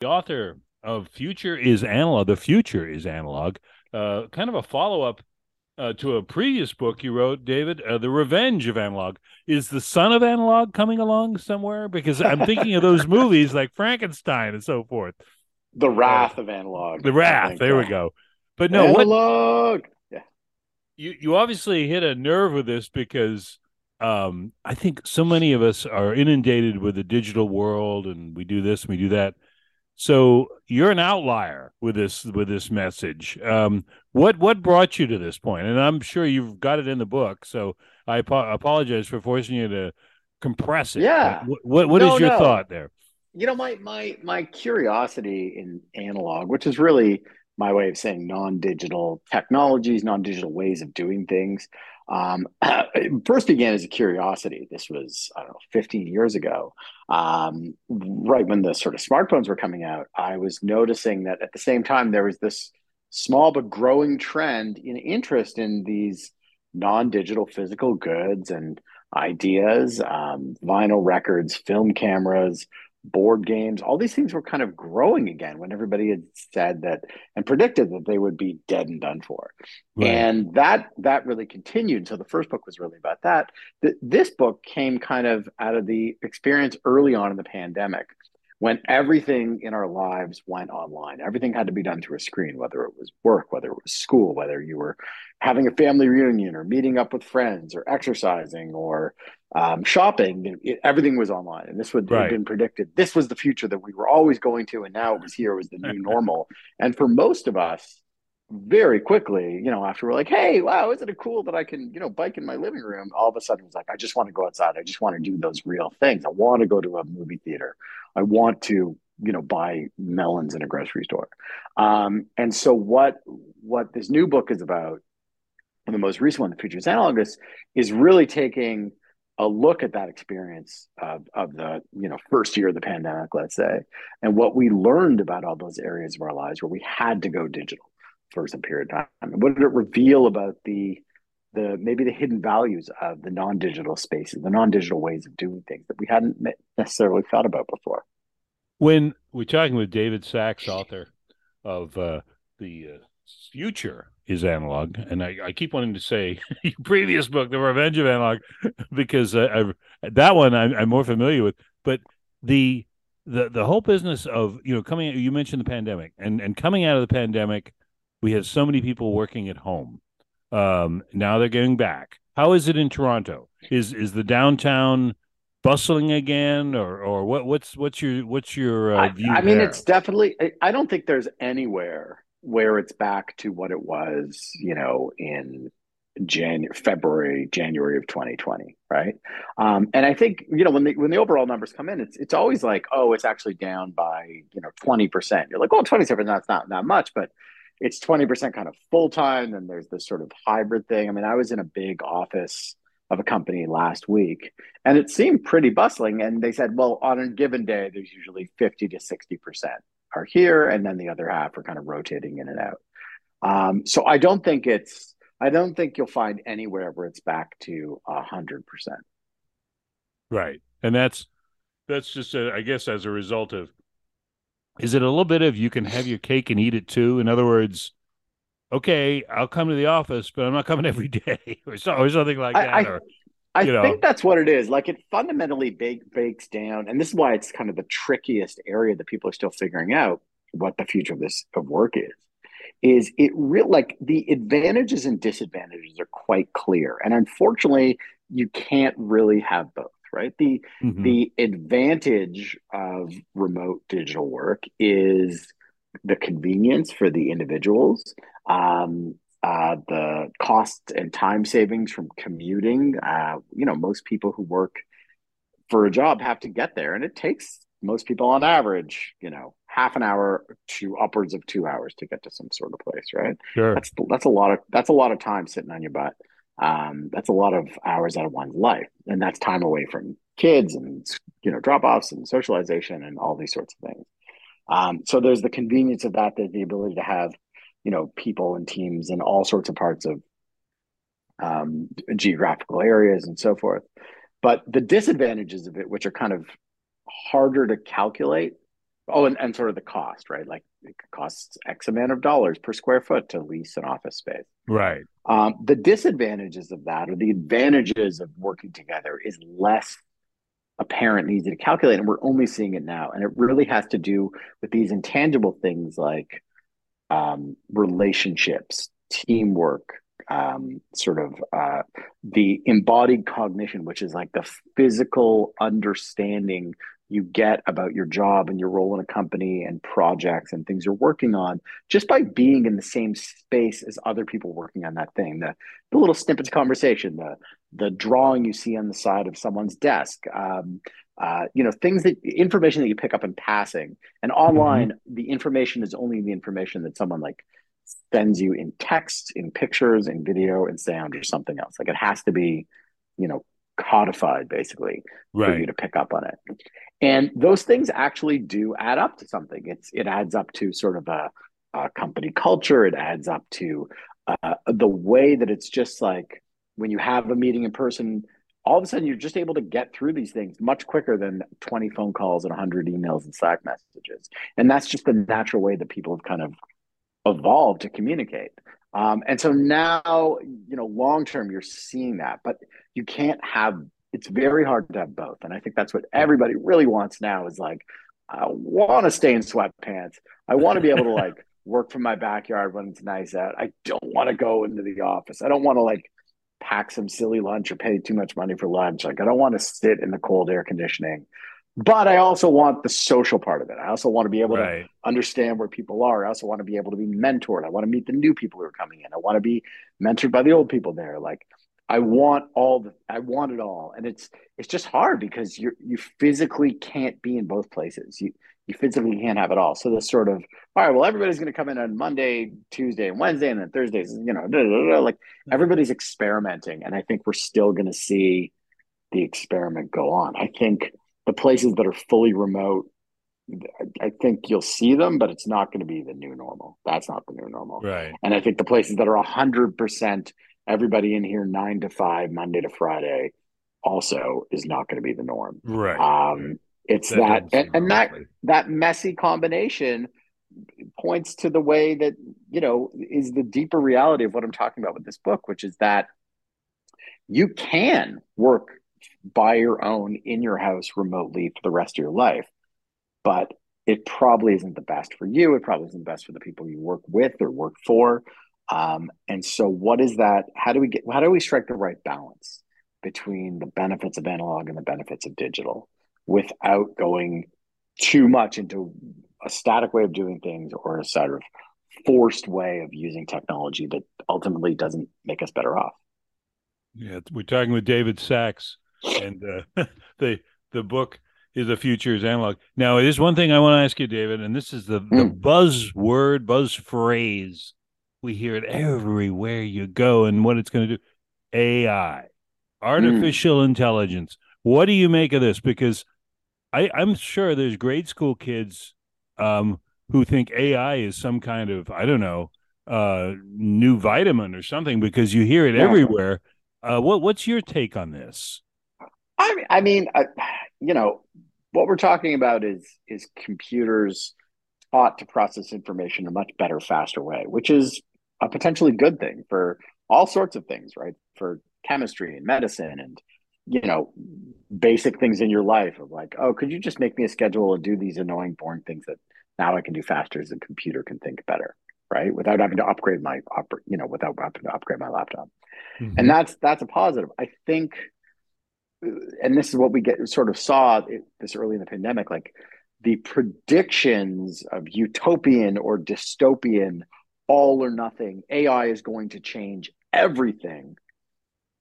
the author of Future is Analog. The Future is Analog. Uh, kind of a follow up uh, to a previous book you wrote, David, uh, The Revenge of Analog. Is the son of Analog coming along somewhere? Because I'm thinking of those movies like Frankenstein and so forth. The Wrath of Analog. The Wrath. There we go. But no, Analog. What, yeah. You you obviously hit a nerve with this because um, I think so many of us are inundated with the digital world, and we do this, and we do that. So you're an outlier with this with this message. Um, what what brought you to this point? And I'm sure you've got it in the book. So I apologize for forcing you to compress it. Yeah. What what, what no, is your no. thought there? You know, my my my curiosity in analog, which is really my way of saying non-digital technologies, non-digital ways of doing things. Um, first began as a curiosity. This was, I don't know, 15 years ago. Um, right when the sort of smartphones were coming out, I was noticing that at the same time, there was this small but growing trend in interest in these non digital physical goods and ideas, um, vinyl records, film cameras, board games, all these things were kind of growing again when everybody had said that and predicted that they would be dead and done for. Right. And that that really continued. So the first book was really about that. The, this book came kind of out of the experience early on in the pandemic when everything in our lives went online. Everything had to be done through a screen, whether it was work, whether it was school, whether you were having a family reunion or meeting up with friends or exercising or um, shopping. It, everything was online, and this would right. have been predicted. This was the future that we were always going to, and now it was here. It was the new normal. And for most of us, very quickly, you know, after we're like, hey, wow, isn't it cool that I can, you know, bike in my living room? All of a sudden, it was like, I just want to go outside. I just want to do those real things. I want to go to a movie theater. I want to, you know, buy melons in a grocery store. Um, and so, what what this new book is about, and the most recent one, The Future is Analogous, is really taking a look at that experience of, of the you know first year of the pandemic, let's say, and what we learned about all those areas of our lives where we had to go digital for some period of time. And what did it reveal about the the maybe the hidden values of the non-digital spaces, the non-digital ways of doing things that we hadn't necessarily thought about before. When we're talking with David Sax, author of uh, the uh, future is analog, and I, I, keep wanting to say your previous book, The Revenge of Analog, because uh, that one I'm, I'm more familiar with, but the the the whole business of you know coming you mentioned the pandemic and and coming out of the pandemic we have so many people working at home. Um, now they're getting back. How is it in Toronto? Is is the downtown bustling again, or or what? What's what's your what's your uh, view? I, I mean, there? it's definitely. I don't think there's anywhere where it's back to what it was, you know, in January, February, January of 2020, right? Um, and I think you know when the when the overall numbers come in, it's it's always like, oh, it's actually down by you know 20 percent. You're like, well, 27 that's not not much, but it's 20% kind of full time and there's this sort of hybrid thing. I mean, I was in a big office of a company last week and it seemed pretty bustling. And they said, well, on a given day, there's usually 50 to 60% are here and then the other half are kind of rotating in and out. Um, so I don't think it's, I don't think you'll find anywhere where it's back to a hundred percent. Right. And that's, that's just, a, I guess, as a result of is it a little bit of you can have your cake and eat it too? In other words, okay, I'll come to the office, but I'm not coming every day or, so, or something like that. I, or, I know. think that's what it is. Like it fundamentally bake, bakes down, and this is why it's kind of the trickiest area that people are still figuring out what the future of this of work is. Is it real? Like the advantages and disadvantages are quite clear, and unfortunately, you can't really have both right? The mm-hmm. the advantage of remote digital work is the convenience for the individuals, um, uh, the cost and time savings from commuting. Uh, you know, most people who work for a job have to get there, and it takes most people on average, you know, half an hour to upwards of two hours to get to some sort of place, right? Sure. That's that's a lot of that's a lot of time sitting on your butt um, that's a lot of hours out of one's life. And that's time away from kids and you know drop offs and socialization and all these sorts of things. Um, so there's the convenience of that there's the ability to have you know people and teams in all sorts of parts of um, geographical areas and so forth. But the disadvantages of it which are kind of harder to calculate oh, and, and sort of the cost, right? Like it costs X amount of dollars per square foot to lease an office space. Right. Um, the disadvantages of that or the advantages of working together is less apparent and easy to calculate. And we're only seeing it now. And it really has to do with these intangible things like um, relationships, teamwork, um, sort of uh, the embodied cognition, which is like the physical understanding you get about your job and your role in a company and projects and things you're working on just by being in the same space as other people working on that thing the, the little snippets of conversation the the drawing you see on the side of someone's desk um, uh, you know things that information that you pick up in passing and online mm-hmm. the information is only the information that someone like sends you in text in pictures in video in sound or something else like it has to be you know codified basically right. for you to pick up on it and those things actually do add up to something. It's it adds up to sort of a, a company culture. It adds up to uh, the way that it's just like when you have a meeting in person all of a sudden you're just able to get through these things much quicker than 20 phone calls and 100 emails and slack messages. And that's just the natural way that people have kind of evolved to communicate. Um, and so now you know long term you're seeing that but you can't have it's very hard to have both. And I think that's what everybody really wants now is like, I want to stay in sweatpants. I want to be able to like work from my backyard when it's nice out. I don't want to go into the office. I don't want to like pack some silly lunch or pay too much money for lunch. Like I don't want to sit in the cold air conditioning. But I also want the social part of it. I also want to be able right. to understand where people are. I also want to be able to be mentored. I want to meet the new people who are coming in. I want to be mentored by the old people there. Like I want all the I want it all. And it's it's just hard because you you physically can't be in both places. You you physically can't have it all. So this sort of all right, well, everybody's gonna come in on Monday, Tuesday, and Wednesday, and then Thursdays, you know, blah, blah, blah, like mm-hmm. everybody's experimenting. And I think we're still gonna see the experiment go on. I think the places that are fully remote I think you'll see them, but it's not going to be the new normal. That's not the new normal. Right. And I think the places that are hundred percent everybody in here nine to five, Monday to Friday, also is not going to be the norm. Right. Um, it's that, that and, and that that messy combination points to the way that you know is the deeper reality of what I'm talking about with this book, which is that you can work by your own in your house remotely for the rest of your life, but it probably isn't the best for you. It probably isn't the best for the people you work with or work for. Um, and so, what is that? How do we get? How do we strike the right balance between the benefits of analog and the benefits of digital, without going too much into a static way of doing things or a sort of forced way of using technology that ultimately doesn't make us better off? Yeah, we're talking with David Sax, and uh, the the book is the future is analog. Now, it is one thing I want to ask you, David, and this is the, mm. the hmm. buzzword, buzz phrase we hear it everywhere you go and what it's going to do ai artificial mm. intelligence. What do you make of this? Because I, i'm sure there's grade school kids um, who think ai is some kind of i don't know uh, new vitamin or something because you hear it yeah. everywhere. Uh, what what's your take on this? I mean, I mean uh, you know what we're talking about is is computers taught to process information in a much better faster way which is a potentially good thing for all sorts of things, right? For chemistry and medicine and you know basic things in your life of like, oh, could you just make me a schedule and do these annoying, boring things that now I can do faster as a computer can think better, right? Without having to upgrade my, you know, without having to upgrade my laptop, mm-hmm. and that's that's a positive. I think, and this is what we get sort of saw this early in the pandemic, like the predictions of utopian or dystopian all or nothing ai is going to change everything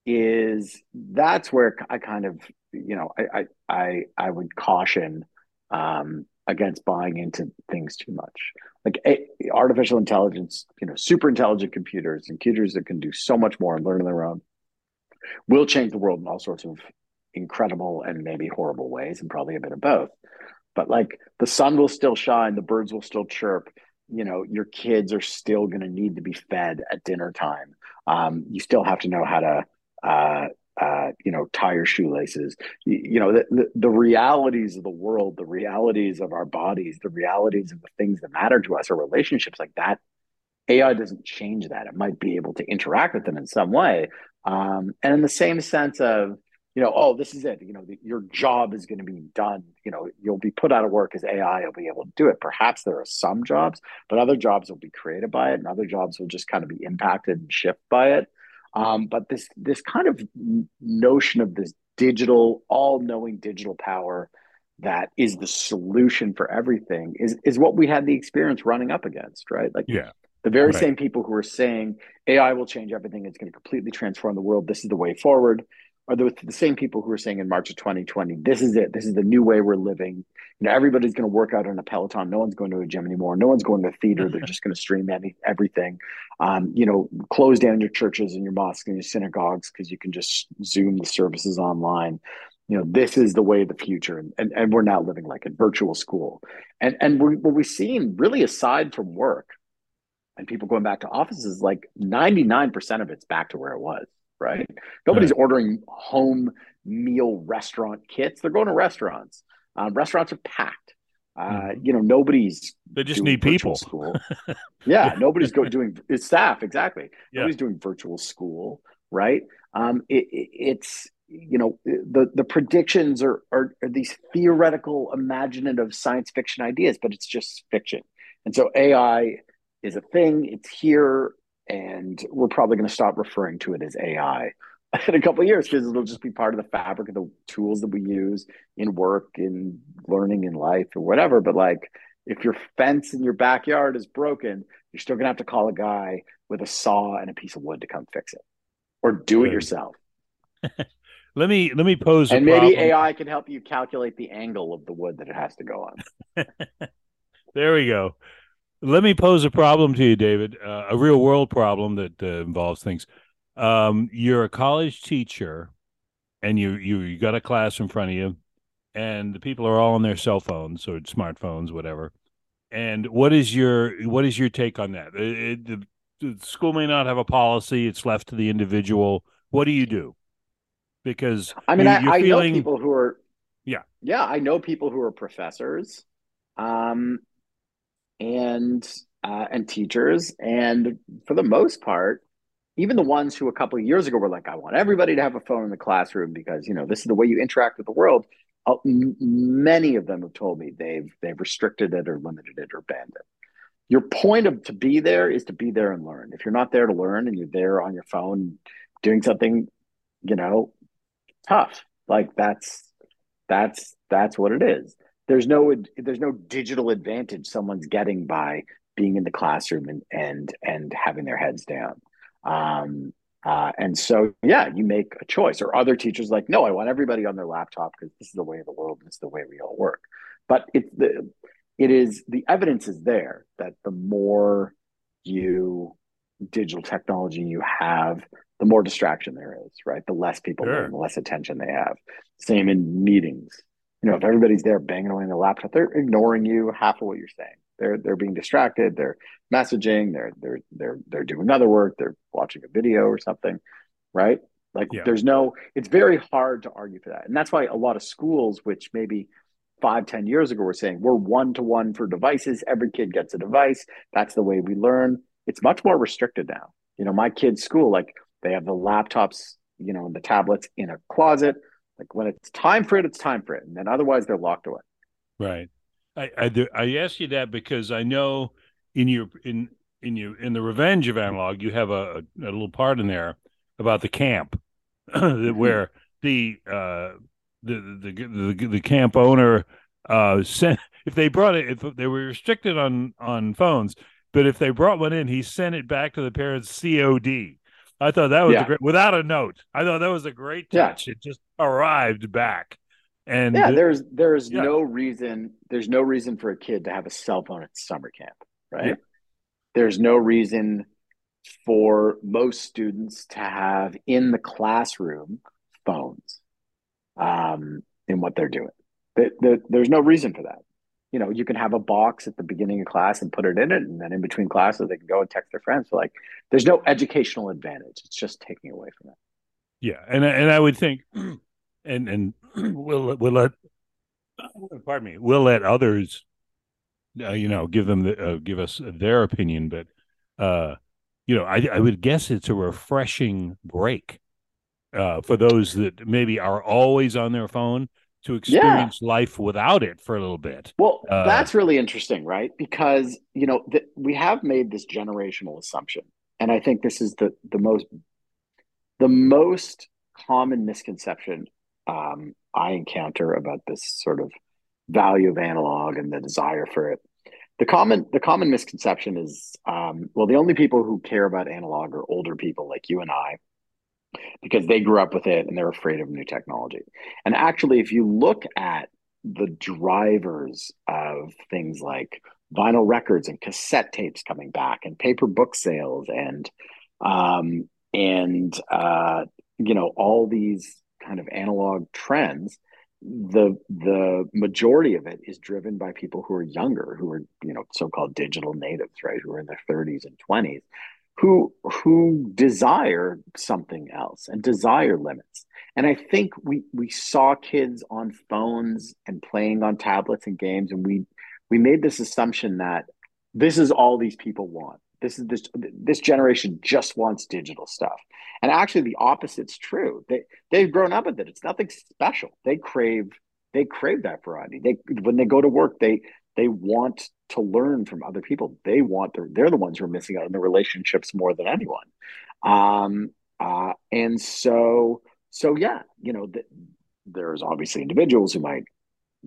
is that's where i kind of you know i i i would caution um against buying into things too much. Like a, artificial intelligence you know super intelligent computers and computers that can do so much more and learn on their own will change the world in all sorts of incredible and maybe horrible ways and probably a bit of both. But like the sun will still shine the birds will still chirp you know your kids are still going to need to be fed at dinner time um, you still have to know how to uh, uh, you know, tie your shoelaces. You, you know, the, the, the realities of the world, the realities of our bodies, the realities of the things that matter to us, our relationships like that. AI doesn't change that. It might be able to interact with them in some way. Um, and in the same sense of, you know, oh, this is it. You know, the, your job is going to be done. You know, you'll be put out of work as AI. You'll be able to do it. Perhaps there are some jobs, but other jobs will be created by it, and other jobs will just kind of be impacted and shift by it. Um, but this this kind of notion of this digital, all-knowing digital power that is the solution for everything is is what we had the experience running up against, right? Like, yeah. The very right. same people who are saying AI will change everything, it's going to completely transform the world. This is the way forward are the, the same people who are saying in March of 2020, this is it. This is the new way we're living. You know, everybody's going to work out in a Peloton. No one's going to a gym anymore. No one's going to a theater. They're just going to stream any, everything. Um, you know, close down your churches and your mosques and your synagogues because you can just Zoom the services online. You know, this is the way of the future, and, and, and we're now living like a virtual school. And and we, what we've seen, really, aside from work and people going back to offices, like ninety nine percent of it's back to where it was right? Nobody's right. ordering home meal restaurant kits. They're going to restaurants. Um, restaurants are packed. Uh, mm-hmm. You know, nobody's. They just need people. School. yeah, yeah, nobody's go, doing it's staff exactly. Yeah. Nobody's doing virtual school, right? Um, it, it, it's you know the the predictions are, are are these theoretical, imaginative science fiction ideas, but it's just fiction. And so AI is a thing. It's here and we're probably going to stop referring to it as AI in a couple of years because it'll just be part of the fabric of the tools that we use in work, in learning, in life, or whatever. But like, if your fence in your backyard is broken, you're still going to have to call a guy with a saw and a piece of wood to come fix it, or do it yourself. let me let me pose. And maybe problem. AI can help you calculate the angle of the wood that it has to go on. there we go. Let me pose a problem to you, David, uh, a real world problem that uh, involves things. Um, you're a college teacher, and you, you you got a class in front of you, and the people are all on their cell phones or smartphones, whatever. And what is your what is your take on that? It, it, the, school may not have a policy; it's left to the individual. What do you do? Because I mean, you, I, I feeling... know people who are yeah yeah I know people who are professors. Um, and uh, and teachers, and for the most part, even the ones who a couple of years ago were like, "I want everybody to have a phone in the classroom because you know this is the way you interact with the world." Uh, many of them have told me they've they've restricted it or limited it or banned it. Your point of to be there is to be there and learn. If you're not there to learn and you're there on your phone doing something, you know, tough. Like that's that's that's what it is there's no there's no digital advantage someone's getting by being in the classroom and and and having their heads down. Um, uh, and so yeah you make a choice. Or other teachers like no i want everybody on their laptop because this is the way of the world this is the way we all work. But it's the it is the evidence is there that the more you digital technology you have the more distraction there is right? The less people sure. learn the less attention they have. Same in meetings you know, if everybody's there banging away on the laptop, they're ignoring you half of what you're saying. They're they're being distracted. They're messaging. They're they're they're they're doing other work. They're watching a video or something, right? Like yeah. there's no. It's very hard to argue for that, and that's why a lot of schools, which maybe five ten years ago were saying we're one to one for devices. Every kid gets a device. That's the way we learn. It's much more restricted now. You know, my kids' school, like they have the laptops, you know, and the tablets in a closet like when it's time for it, it's time for it, and then otherwise they're locked away. Right. I I, I ask you that because I know in your in in you in the Revenge of Analog, you have a, a little part in there about the camp mm-hmm. where the uh the the the, the, the camp owner uh sent if they brought it if they were restricted on on phones but if they brought one in he sent it back to the parents cod I thought that was yeah. a great without a note. I thought that was a great touch. Yeah. It just arrived back. And yeah, there's there's yeah. no reason there's no reason for a kid to have a cell phone at summer camp, right? There's no reason for most students to have in the classroom phones um, in what they're doing. The, the, there's no reason for that you know, you can have a box at the beginning of class and put it in it, and then in between classes they can go and text their friends. So like, there's no educational advantage. It's just taking away from it. Yeah, and and I would think, and and we'll we'll let pardon me, we'll let others, uh, you know, give them the, uh, give us their opinion, but uh, you know, I I would guess it's a refreshing break uh, for those that maybe are always on their phone to experience yeah. life without it for a little bit. Well, uh, that's really interesting, right? Because you know th- we have made this generational assumption, and I think this is the the most the most common misconception um, I encounter about this sort of value of analog and the desire for it. The common the common misconception is um, well, the only people who care about analog are older people like you and I, because they grew up with it and they're afraid of new technology. And actually, if you look at the drivers of things like vinyl records and cassette tapes coming back and paper book sales and um, and uh, you know all these kind of analog trends the the majority of it is driven by people who are younger who are you know so-called digital natives right who are in their 30s and 20s who who desire something else and desire limits. And I think we we saw kids on phones and playing on tablets and games, and we we made this assumption that this is all these people want. This is this this generation just wants digital stuff. And actually, the opposite's true. They they've grown up with it. It's nothing special. They crave they crave that variety. They when they go to work, they they want to learn from other people. They want they're, they're the ones who are missing out on the relationships more than anyone. Um, uh, and so so yeah, you know, the, there's obviously individuals who might,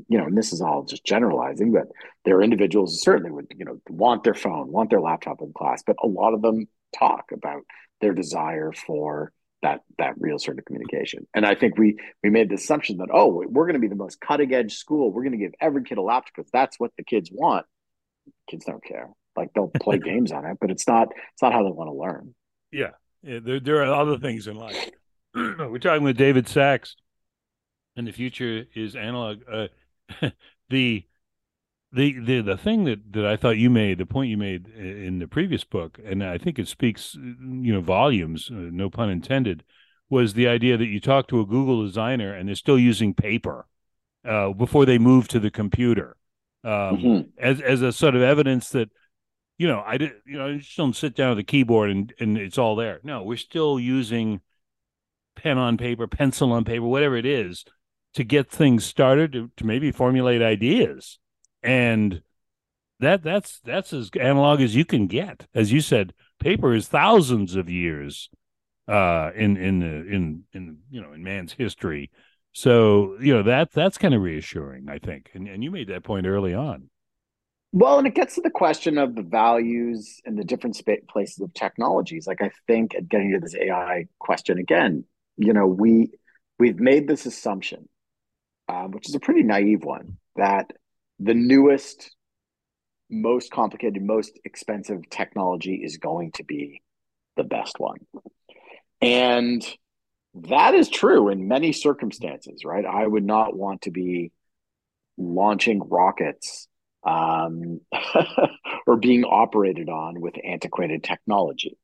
you know, and this is all just generalizing, but there are individuals who certainly would, you know, want their phone, want their laptop in class, but a lot of them talk about their desire for that that real sort of communication. And I think we we made the assumption that oh, we're going to be the most cutting edge school. We're going to give every kid a laptop because that's what the kids want kids don't care. Like they'll play games on it, but it's not it's not how they want to learn. Yeah, yeah there there are other things in life. We're talking with David Sax, and the future is analog. Uh, the the the the thing that that I thought you made, the point you made in the previous book, and I think it speaks, you know, volumes, uh, no pun intended, was the idea that you talk to a Google designer and they're still using paper uh, before they move to the computer um, mm-hmm. as as a sort of evidence that you know I did you know I just don't sit down at the keyboard and and it's all there. No, we're still using pen on paper, pencil on paper, whatever it is, to get things started to, to maybe formulate ideas and that that's that's as analog as you can get as you said paper is thousands of years uh in in the in in you know in man's history so you know that that's kind of reassuring, I think, and and you made that point early on. Well, and it gets to the question of the values and the different sp- places of technologies. Like I think, at getting to this AI question again, you know, we we've made this assumption, um, which is a pretty naive one, that the newest, most complicated, most expensive technology is going to be the best one, and that is true in many circumstances, right? I would not want to be launching rockets um, or being operated on with antiquated technology.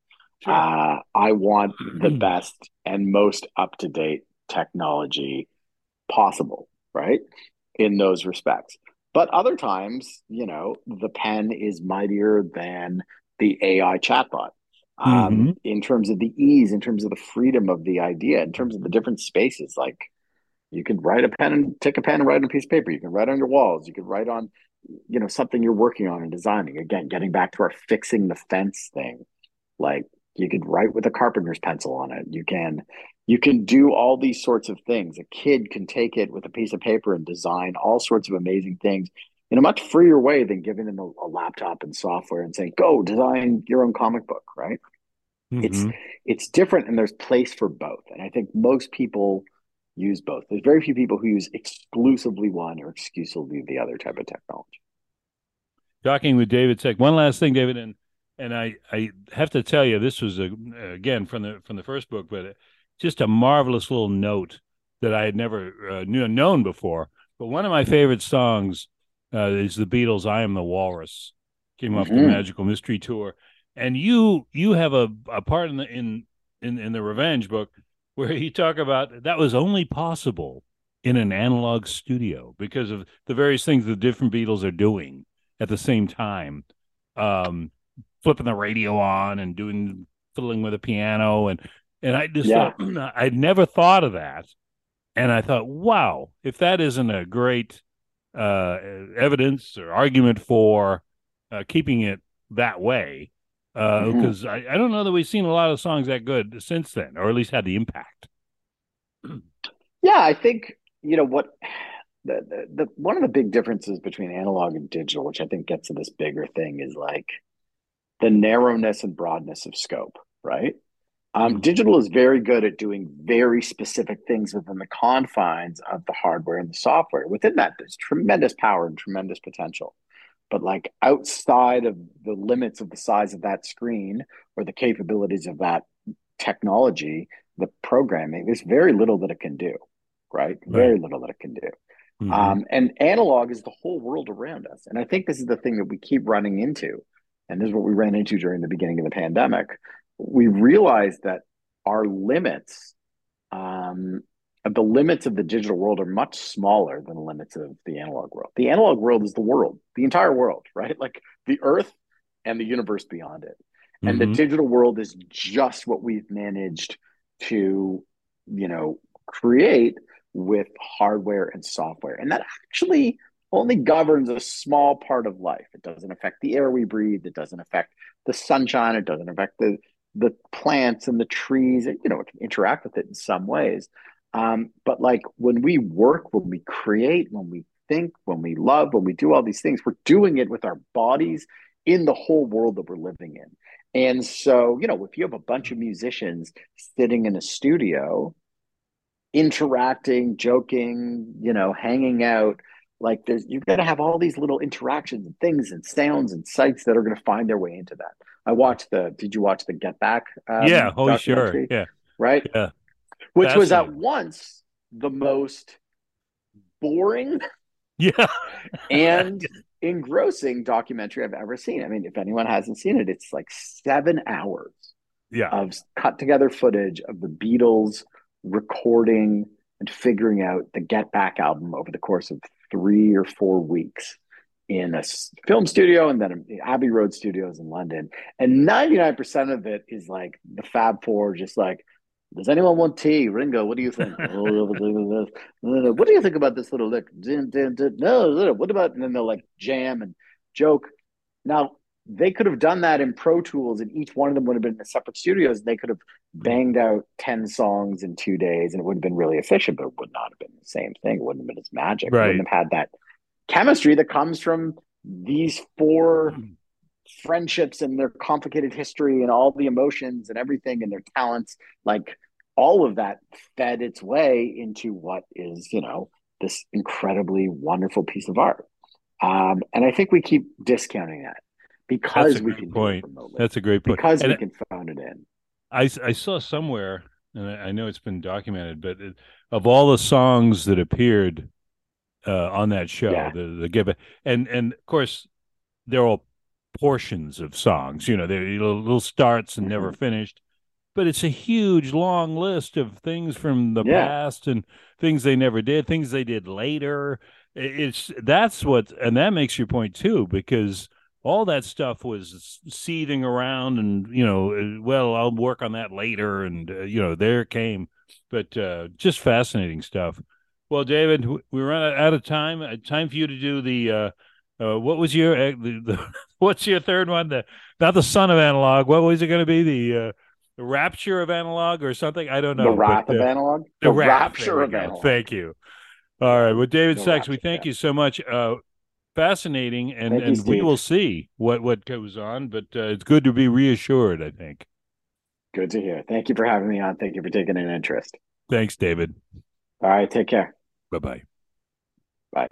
Sure. Uh, I want the best and most up to date technology possible, right? In those respects. But other times, you know, the pen is mightier than the AI chatbot um, mm-hmm. in terms of the ease, in terms of the freedom of the idea, in terms of the different spaces. Like you can write a pen and take a pen and write on a piece of paper. You can write on your walls. You can write on, you know, something you're working on and designing. Again, getting back to our fixing the fence thing. Like you could write with a carpenter's pencil on it. You can you can do all these sorts of things. A kid can take it with a piece of paper and design all sorts of amazing things in a much freer way than giving them a, a laptop and software and saying, "Go design your own comic book." Right? Mm-hmm. It's it's different, and there's place for both. And I think most people use both. There's very few people who use exclusively one or exclusively the other type of technology. Talking with David Sack. One last thing, David, and and I I have to tell you, this was a, again from the from the first book, but just a marvelous little note that I had never uh, knew, known before. But one of my favorite songs uh, is the Beatles' "I Am the Walrus." Came off mm-hmm. the Magical Mystery Tour, and you you have a, a part in the in, in in the Revenge book where you talk about that was only possible in an analog studio because of the various things the different Beatles are doing at the same time. Um, flipping the radio on and doing fiddling with a piano and and I just yeah. thought, I'd never thought of that. And I thought, wow, if that isn't a great uh, evidence or argument for uh, keeping it that way, because uh, mm-hmm. I, I don't know that we've seen a lot of songs that good since then, or at least had the impact. yeah, I think you know what the, the, the one of the big differences between analog and digital, which I think gets to this bigger thing, is like the narrowness and broadness of scope, right? Um. Digital is very good at doing very specific things within the confines of the hardware and the software. Within that, there's tremendous power and tremendous potential. But like outside of the limits of the size of that screen or the capabilities of that technology, the programming, there's very little that it can do, right? right. Very little that it can do. Mm-hmm. Um, and analog is the whole world around us. And I think this is the thing that we keep running into. And this is what we ran into during the beginning of the pandemic we realized that our limits, um, the limits of the digital world are much smaller than the limits of the analog world. The analog world is the world, the entire world, right? Like the earth and the universe beyond it. And mm-hmm. the digital world is just what we've managed to, you know, create with hardware and software. And that actually only governs a small part of life. It doesn't affect the air we breathe. It doesn't affect the sunshine. It doesn't affect the the plants and the trees, you know, can interact with it in some ways. Um, but like when we work, when we create, when we think, when we love, when we do all these things, we're doing it with our bodies in the whole world that we're living in. And so, you know, if you have a bunch of musicians sitting in a studio, interacting, joking, you know, hanging out, like there's you're going to have all these little interactions and things and sounds and sights that are going to find their way into that. I watched the did you watch the get back um, yeah oh sure yeah. Right? Yeah. Which was at once the most boring yeah. and engrossing documentary i've ever seen. I mean if anyone hasn't seen it it's like seven hours yeah. of cut together footage of the beatles recording and figuring out the Get Back album over the course of three or four weeks in a film studio and then Abbey Road Studios in London. And 99% of it is like the Fab Four, just like, does anyone want tea? Ringo, what do you think? what do you think about this little lick? No, what about, and then they'll like jam and joke. Now, they could have done that in Pro Tools, and each one of them would have been in separate studios. They could have banged out 10 songs in two days, and it would have been really efficient, but it would not have been the same thing. It wouldn't have been as magic. Right. It wouldn't have had that chemistry that comes from these four friendships and their complicated history and all the emotions and everything and their talents. Like all of that fed its way into what is, you know, this incredibly wonderful piece of art. Um, and I think we keep discounting that because we can point. That's a great point. Because and we can phone it in. I, I saw somewhere, and I know it's been documented, but it, of all the songs that appeared uh, on that show, yeah. the the give and and of course they're all portions of songs. You know, they're little, little starts and mm-hmm. never finished. But it's a huge, long list of things from the yeah. past and things they never did, things they did later. It's that's what, and that makes your point too, because all that stuff was seething around and you know uh, well i'll work on that later and uh, you know there came. But uh, just fascinating stuff. Well david we run out of time. Uh, time for you to do the uh, uh, what was your the, the, what's your third one? The not the son of analog. What was it going to be? The the rapture of analog or something? I don't know the wrath but, of analog? the, the rapture of analog. Thank you. All right. Well david the Sax we thank yeah. you so much fascinating, and Thank and you, we will see what what goes on. But uh, it's good to be reassured. I think. Good to hear. Thank you for having me on. Thank you for taking an interest. Thanks, David. All right. Take care. Bye-bye. Bye.